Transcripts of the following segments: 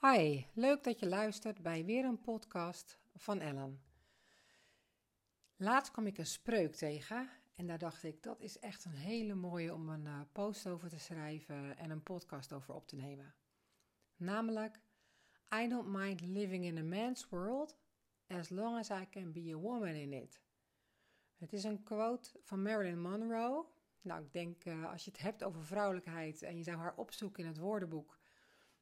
Hi, leuk dat je luistert bij weer een podcast van Ellen. Laatst kwam ik een spreuk tegen en daar dacht ik dat is echt een hele mooie om een uh, post over te schrijven en een podcast over op te nemen. Namelijk, I don't mind living in a man's world as long as I can be a woman in it. Het is een quote van Marilyn Monroe. Nou, ik denk uh, als je het hebt over vrouwelijkheid en je zou haar opzoeken in het woordenboek,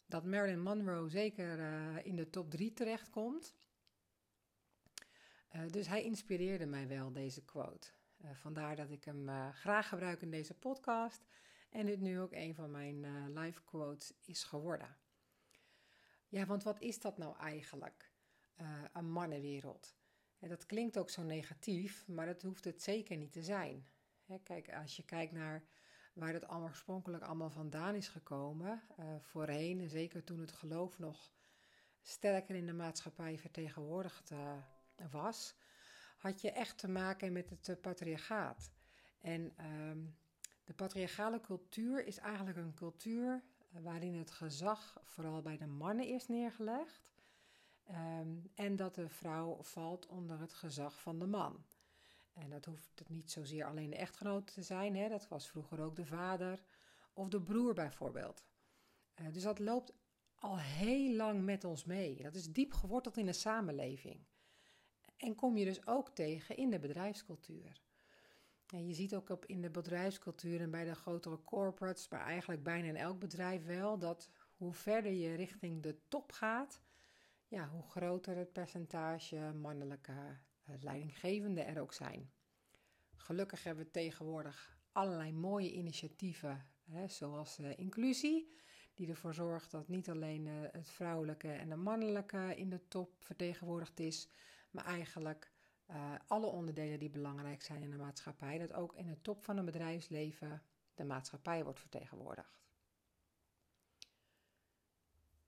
dat Marilyn Monroe zeker uh, in de top 3 terechtkomt. Uh, dus hij inspireerde mij wel, deze quote. Uh, vandaar dat ik hem graag gebruik in deze podcast en dit nu ook een van mijn live quotes is geworden. Ja, want wat is dat nou eigenlijk, een mannenwereld? En dat klinkt ook zo negatief, maar dat hoeft het zeker niet te zijn. Hè, kijk, als je kijkt naar waar het allemaal oorspronkelijk allemaal vandaan is gekomen. Uh, voorheen, en zeker toen het geloof nog sterker in de maatschappij vertegenwoordigd uh, was, had je echt te maken met het uh, patriarchaat. En um, de patriarchale cultuur is eigenlijk een cultuur waarin het gezag vooral bij de mannen is neergelegd. Um, en dat de vrouw valt onder het gezag van de man. En dat hoeft niet zozeer alleen de echtgenoot te zijn, hè? dat was vroeger ook de vader of de broer bijvoorbeeld. Uh, dus dat loopt al heel lang met ons mee. Dat is diep geworteld in de samenleving. En kom je dus ook tegen in de bedrijfscultuur. Je ziet ook op in de bedrijfscultuur en bij de grotere corporates, maar eigenlijk bijna in elk bedrijf wel, dat hoe verder je richting de top gaat, ja, hoe groter het percentage mannelijke leidinggevenden er ook zijn. Gelukkig hebben we tegenwoordig allerlei mooie initiatieven, hè, zoals uh, inclusie, die ervoor zorgt dat niet alleen uh, het vrouwelijke en de mannelijke in de top vertegenwoordigd is, maar eigenlijk alle onderdelen die belangrijk zijn in de maatschappij, dat ook in de top van een bedrijfsleven de maatschappij wordt vertegenwoordigd.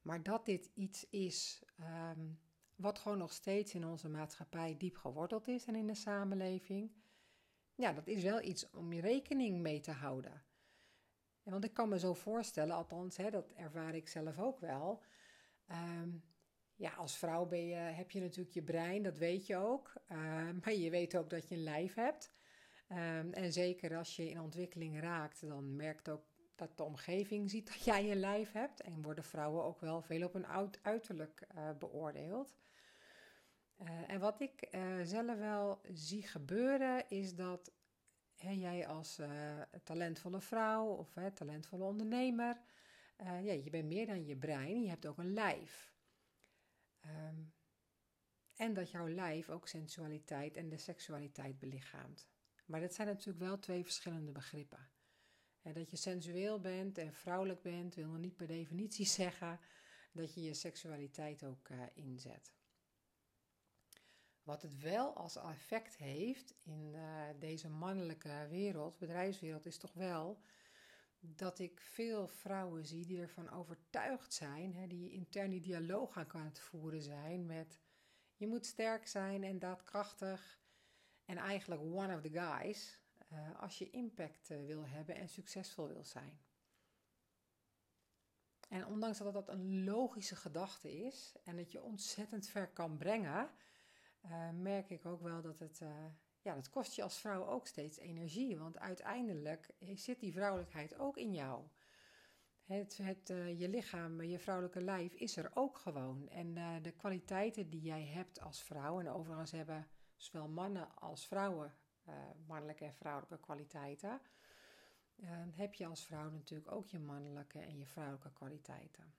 Maar dat dit iets is um, wat gewoon nog steeds in onze maatschappij diep geworteld is en in de samenleving, ja, dat is wel iets om je rekening mee te houden. Want ik kan me zo voorstellen, althans, hè, dat ervaar ik zelf ook wel. Um, ja, als vrouw ben je, heb je natuurlijk je brein, dat weet je ook. Uh, maar je weet ook dat je een lijf hebt. Um, en zeker als je in ontwikkeling raakt, dan merkt ook dat de omgeving ziet dat jij een lijf hebt. En worden vrouwen ook wel veel op een uiterlijk uh, beoordeeld. Uh, en wat ik uh, zelf wel zie gebeuren, is dat hè, jij als talentvolle vrouw of talentvolle ondernemer, ja, je bent meer dan je brein, je hebt ook een lijf. Um, en dat jouw lijf ook sensualiteit en de seksualiteit belichaamt. Maar dat zijn natuurlijk wel twee verschillende begrippen. Dat je sensueel bent en vrouwelijk bent, wil nog niet per definitie zeggen dat je je seksualiteit ook uh, inzet. Wat het wel als effect heeft in uh, deze mannelijke wereld, bedrijfswereld, is toch wel dat ik veel vrouwen zie die ervan overtuigd zijn, hè, die intern die dialoog aan het voeren zijn met je moet sterk zijn en daadkrachtig en eigenlijk one of the guys uh, als je impact uh, wil hebben en succesvol wil zijn. En ondanks dat dat een logische gedachte is en dat je ontzettend ver kan brengen, uh, merk ik ook wel dat het, ja, dat kost je als vrouw ook steeds energie. Want uiteindelijk zit die vrouwelijkheid ook in jou. Het, het, je lichaam, je vrouwelijke lijf is er ook gewoon. En de kwaliteiten die jij hebt als vrouw, en overigens hebben zowel mannen als vrouwen mannelijke en vrouwelijke kwaliteiten, uh, heb je als vrouw natuurlijk ook je mannelijke en je vrouwelijke kwaliteiten.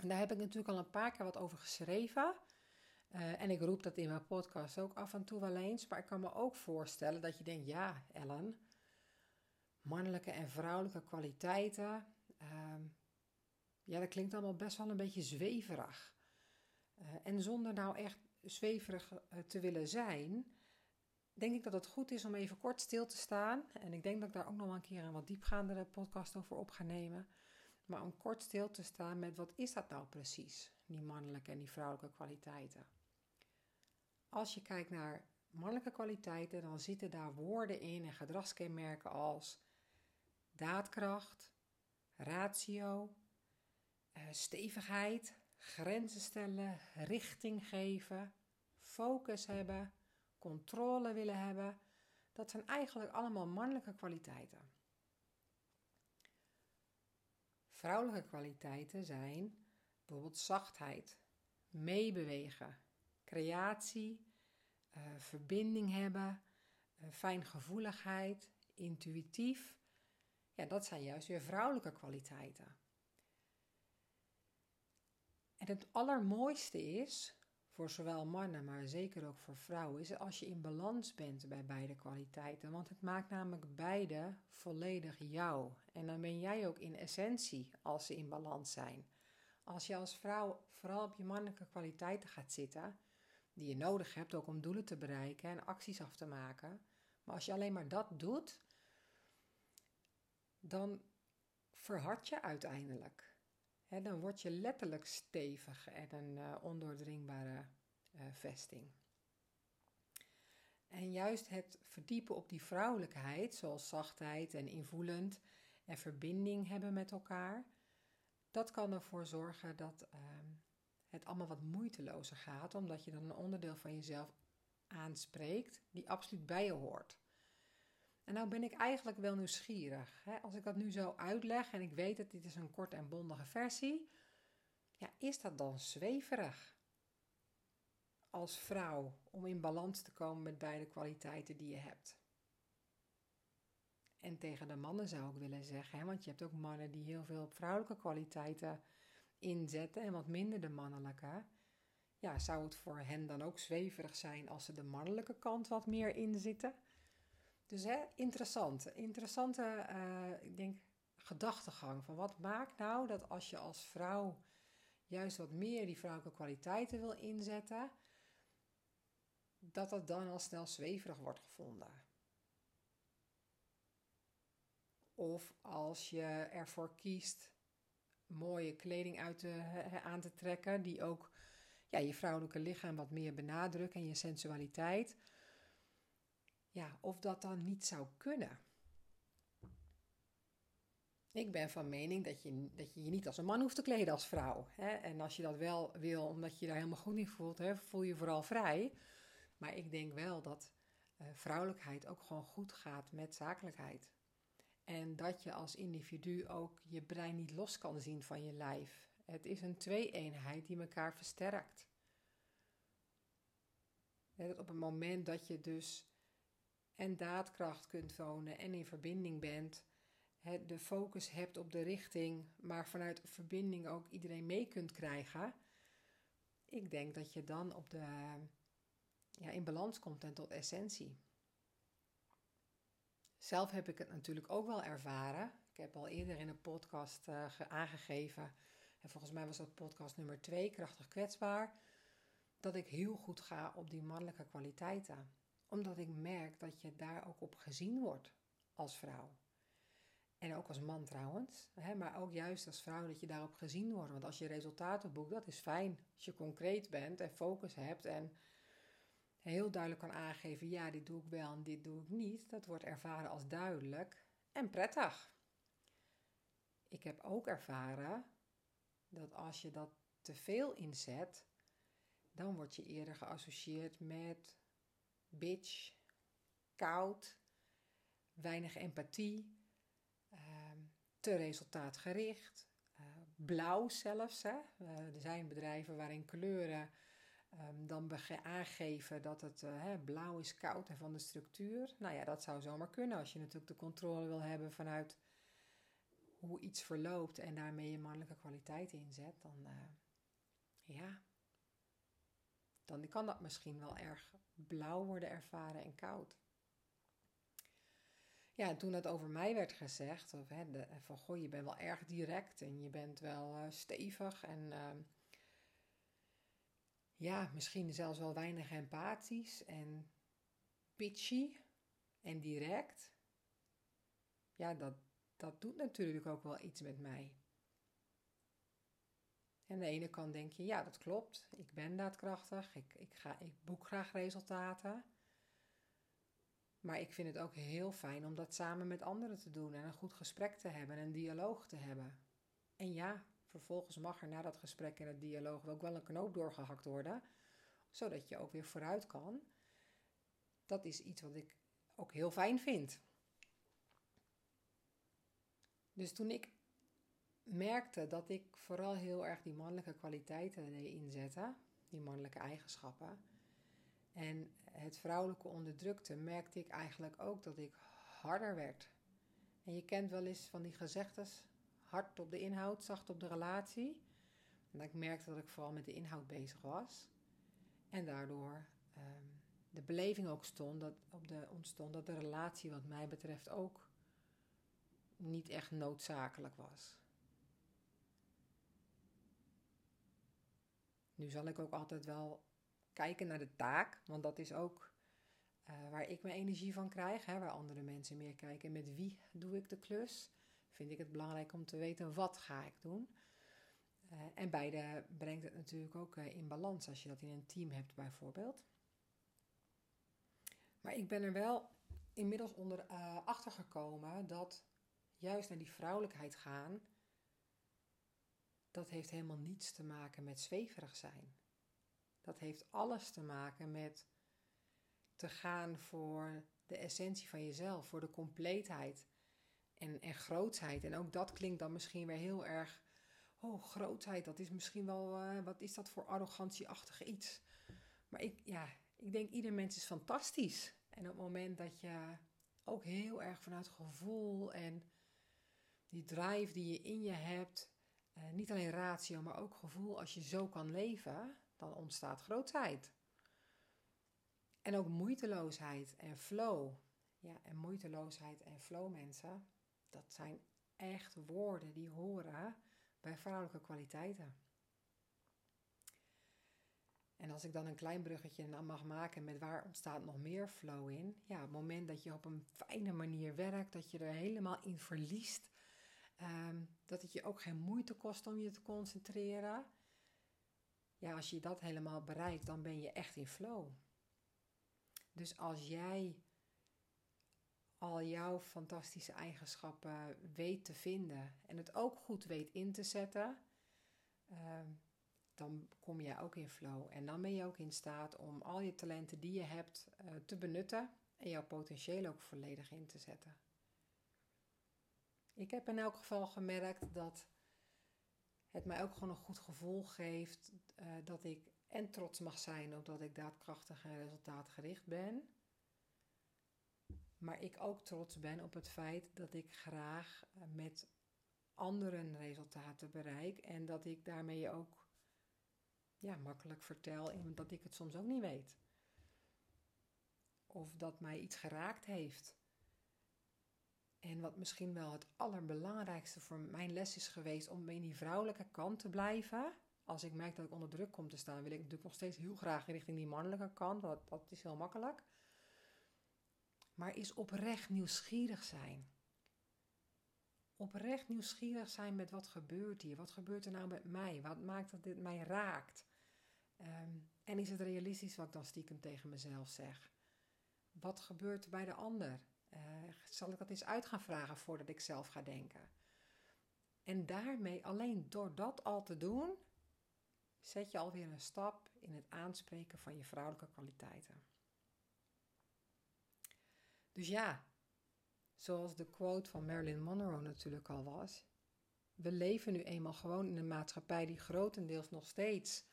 En daar heb ik natuurlijk al een paar keer wat over geschreven. Uh, en ik roep dat in mijn podcast ook af en toe wel eens. Maar ik kan me ook voorstellen dat je denkt: ja, Ellen, mannelijke en vrouwelijke kwaliteiten. Ehm, ja, dat klinkt allemaal best wel een beetje zweverig. en zonder nou echt zweverig te willen zijn, denk ik dat het goed is om even kort stil te staan. En ik denk dat ik daar ook nog wel een keer een wat diepgaandere podcast over op ga nemen. Maar om kort stil te staan met wat is dat nou precies, die mannelijke en die vrouwelijke kwaliteiten. Als je kijkt naar mannelijke kwaliteiten, dan zitten daar woorden in en gedragskenmerken als daadkracht, ratio, uh, stevigheid, grenzen stellen, richting geven, focus hebben, controle willen hebben. Dat zijn eigenlijk allemaal mannelijke kwaliteiten. Vrouwelijke kwaliteiten zijn bijvoorbeeld zachtheid, meebewegen, creatie, uh, verbinding hebben, uh, fijngevoeligheid, intuïtief. Ja, dat zijn juist weer vrouwelijke kwaliteiten. En het allermooiste is, voor zowel mannen, maar zeker ook voor vrouwen, is als je in balans bent bij beide kwaliteiten. Want het maakt namelijk beide volledig jou. En dan ben jij ook in essentie als ze in balans zijn. Als je als vrouw vooral op je mannelijke kwaliteiten gaat zitten, die je nodig hebt ook om doelen te bereiken en acties af te maken. Maar als je alleen maar dat doet, dan verhard je uiteindelijk. Dan word je letterlijk stevig en een uh, ondoordringbare uh, vesting. En juist het verdiepen op die vrouwelijkheid, zoals zachtheid en invoelend en verbinding hebben met elkaar, dat kan ervoor zorgen dat ehm, het allemaal wat moeitelozer gaat, omdat je dan een onderdeel van jezelf aanspreekt die absoluut bij je hoort. En nou ben ik eigenlijk wel nieuwsgierig. Hè? Als ik dat nu zo uitleg en ik weet dat dit is een korte en bondige versie, ja, is dat dan zweverig? Als vrouw om in balans te komen met beide kwaliteiten die je hebt. En tegen de mannen zou ik willen zeggen, hè, want je hebt ook mannen die heel veel vrouwelijke kwaliteiten inzetten en wat minder de mannelijke. Ja, zou het voor hen dan ook zweverig zijn als ze de mannelijke kant wat meer inzitten? Dus hè, interessant. Interessante, uh, ik denk, gedachtegang. Van wat maakt nou dat als je als vrouw juist wat meer die vrouwelijke kwaliteiten wil inzetten, dat dat dan al snel zweverig wordt gevonden? Of als je ervoor kiest mooie kleding uit te, aan te trekken, die ook ja, je vrouwelijke lichaam wat meer benadrukt en je sensualiteit. Ja, of dat dan niet zou kunnen. Ik ben van mening dat je, dat je je niet als een man hoeft te kleden als vrouw. Hè? En als je dat wel wil, omdat je je daar helemaal goed in voelt, hè, voel je vooral vrij. Maar ik denk wel dat uh, vrouwelijkheid ook gewoon goed gaat met zakelijkheid. En dat je als individu ook je brein niet los kan zien van je lijf. Het is een twee-eenheid die elkaar versterkt. Dat op het moment dat je dus en daadkracht kunt tonen en in verbinding bent, de focus hebt op de richting, maar vanuit verbinding ook iedereen mee kunt krijgen. Ik denk dat je dan op de, ja, in balans komt en tot essentie. Zelf heb ik het natuurlijk ook wel ervaren. Ik heb al eerder in een podcast uh, aangegeven, en volgens mij was dat podcast nummer 2, Krachtig Kwetsbaar, dat ik heel goed ga op die mannelijke kwaliteiten. Omdat ik merk dat je daar ook op gezien wordt als vrouw. En ook als man trouwens, hè, maar ook juist als vrouw dat je daarop gezien wordt. Want als je resultaten boekt, dat is fijn. Als je concreet bent en focus hebt en heel duidelijk kan aangeven, ja, dit doe ik wel en dit doe ik niet, dat wordt ervaren als duidelijk en prettig. Ik heb ook ervaren dat als je dat te veel inzet, dan word je eerder geassocieerd met bitch, koud, weinig empathie, ehm, te resultaatgericht, uh, blauw zelfs. Hè? Uh, er zijn bedrijven waarin kleuren Um, dan aangeven dat het uh, blauw is koud en van de structuur. Nou ja, dat zou zomaar kunnen als je natuurlijk de controle wil hebben vanuit hoe iets verloopt en daarmee je mannelijke kwaliteit inzet. Dan, ja, dan kan dat misschien wel erg blauw worden ervaren en koud. Ja, en toen het over mij werd gezegd, of, hè, van goh, je bent wel erg direct en je bent wel uh, stevig en uh, ja, misschien zelfs wel weinig empathisch en pitchy en direct. Ja, dat, dat doet natuurlijk ook wel iets met mij. En aan de ene kant denk je, ja, dat klopt. Ik ben daadkrachtig. Ik, ik, ga, ik boek graag resultaten. Maar ik vind het ook heel fijn om dat samen met anderen te doen en een goed gesprek te hebben en een dialoog te hebben. En ja, vervolgens mag er na dat gesprek en het dialoog ook wel een knoop doorgehakt worden, zodat je ook weer vooruit kan. Dat is iets wat ik ook heel fijn vind. Dus toen ik merkte dat ik vooral heel erg die mannelijke kwaliteiten deed inzetten, die mannelijke eigenschappen, en het vrouwelijke onderdrukte, merkte ik eigenlijk ook dat ik harder werd. En je kent wel eens van die gezegdes, hard op de inhoud, zacht op de relatie. En ik merkte dat ik vooral met de inhoud bezig was. En daardoor ehm, de beleving ook stond dat, op de, ontstond dat de relatie wat mij betreft ook niet echt noodzakelijk was. Nu zal ik ook altijd wel kijken naar de taak, want dat is ook uh, waar ik mijn energie van krijg, hè, waar andere mensen meer kijken. Met wie doe ik de klus? Vind ik het belangrijk om te weten wat ga ik doen. Uh, en beide brengt het natuurlijk ook uh, in balans als je dat in een team hebt bijvoorbeeld. Maar ik ben er wel inmiddels onder achter gekomen dat juist naar die vrouwelijkheid gaan, dat heeft helemaal niets te maken met zweverig zijn. Dat heeft alles te maken met te gaan voor de essentie van jezelf, voor de compleetheid en, en grootsheid. En ook dat klinkt dan misschien weer heel erg, oh, grootheid, dat is misschien wel, uh, wat is dat voor arrogantieachtig iets? Maar ik, ja, ik denk ieder mens is fantastisch. En op het moment dat je ook heel erg vanuit gevoel en die drive die je in je hebt, uh, niet alleen ratio, maar ook gevoel, als je zo kan leven, dan ontstaat grootheid. En ook moeiteloosheid en flow. Ja, en moeiteloosheid en flow, mensen, dat zijn echt woorden die horen bij vrouwelijke kwaliteiten. En als ik dan een klein bruggetje mag maken met waar ontstaat nog meer flow in. Ja, het moment dat je op een fijne manier werkt, dat je er helemaal in verliest. Ehm, dat het je ook geen moeite kost om je te concentreren. Ja, als je dat helemaal bereikt, dan ben je echt in flow. Dus als jij al jouw fantastische eigenschappen weet te vinden en het ook goed weet in te zetten, ehm, dan kom jij ook in flow. En dan ben je ook in staat om al je talenten die je hebt uh, te benutten en jouw potentieel ook volledig in te zetten. Ik heb in elk geval gemerkt dat het mij ook gewoon een goed gevoel geeft uh, dat ik en trots mag zijn op dat ik daadkrachtig en resultaatgericht ben. Maar ik ook trots ben op het feit dat ik graag eh, met anderen resultaten bereik en dat ik daarmee ook ja, makkelijk vertel dat ik het soms ook niet weet. Of dat mij iets geraakt heeft. En wat misschien wel het allerbelangrijkste voor mijn les is geweest om in die vrouwelijke kant te blijven. Als ik merk dat ik onder druk kom te staan, wil ik natuurlijk nog steeds heel graag richting die mannelijke kant. Dat, is heel makkelijk. Maar is oprecht nieuwsgierig zijn. Oprecht nieuwsgierig zijn met wat gebeurt hier? Wat gebeurt er nou met mij? Wat maakt dat dit mij raakt? Ehm, en is het realistisch wat ik dan stiekem tegen mezelf zeg? Wat gebeurt er bij de ander? Uh, zal ik dat eens uit gaan vragen voordat ik zelf ga denken? En daarmee, alleen door dat al te doen, zet je alweer een stap in het aanspreken van je vrouwelijke kwaliteiten. Dus ja, zoals de quote van Marilyn Monroe natuurlijk al was, we leven nu eenmaal gewoon in een maatschappij die grotendeels nog steeds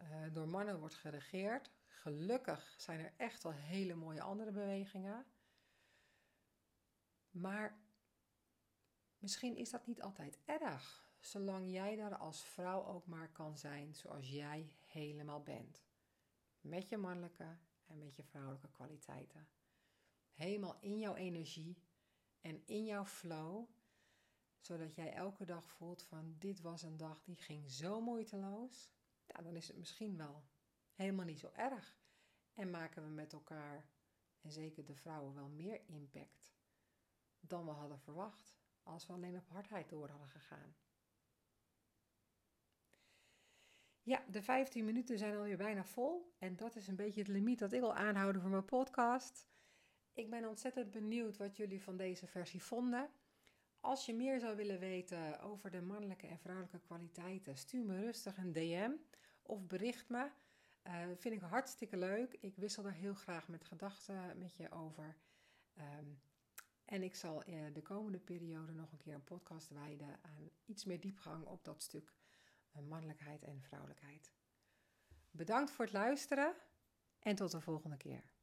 uh, door mannen wordt geregeerd. Gelukkig zijn er echt wel hele mooie andere bewegingen. Maar misschien is dat niet altijd erg, zolang jij daar als vrouw ook maar kan zijn zoals jij helemaal bent. Met je mannelijke en met je vrouwelijke kwaliteiten. Helemaal in jouw energie en in jouw flow, zodat jij elke dag voelt van dit was een dag die ging zo moeiteloos. Ja, dan is het misschien wel helemaal niet zo erg. En maken we met elkaar, en zeker de vrouwen, wel meer impact dan we hadden verwacht als we alleen op hardheid door hadden gegaan. Ja, de 15 minuten zijn alweer bijna vol. En dat is een beetje het limiet dat ik wil aanhouden voor mijn podcast. Ik ben ontzettend benieuwd wat jullie van deze versie vonden. als je meer zou willen weten over de mannelijke en vrouwelijke kwaliteiten, stuur me rustig een DM of bericht me. Uh, vind ik hartstikke leuk. Ik wissel daar heel graag met gedachten met je over. Ehm, en ik zal uh, de komende periode nog een keer een podcast wijden aan iets meer diepgang op dat stuk uh, mannelijkheid en vrouwelijkheid. Bedankt voor het luisteren en tot de volgende keer.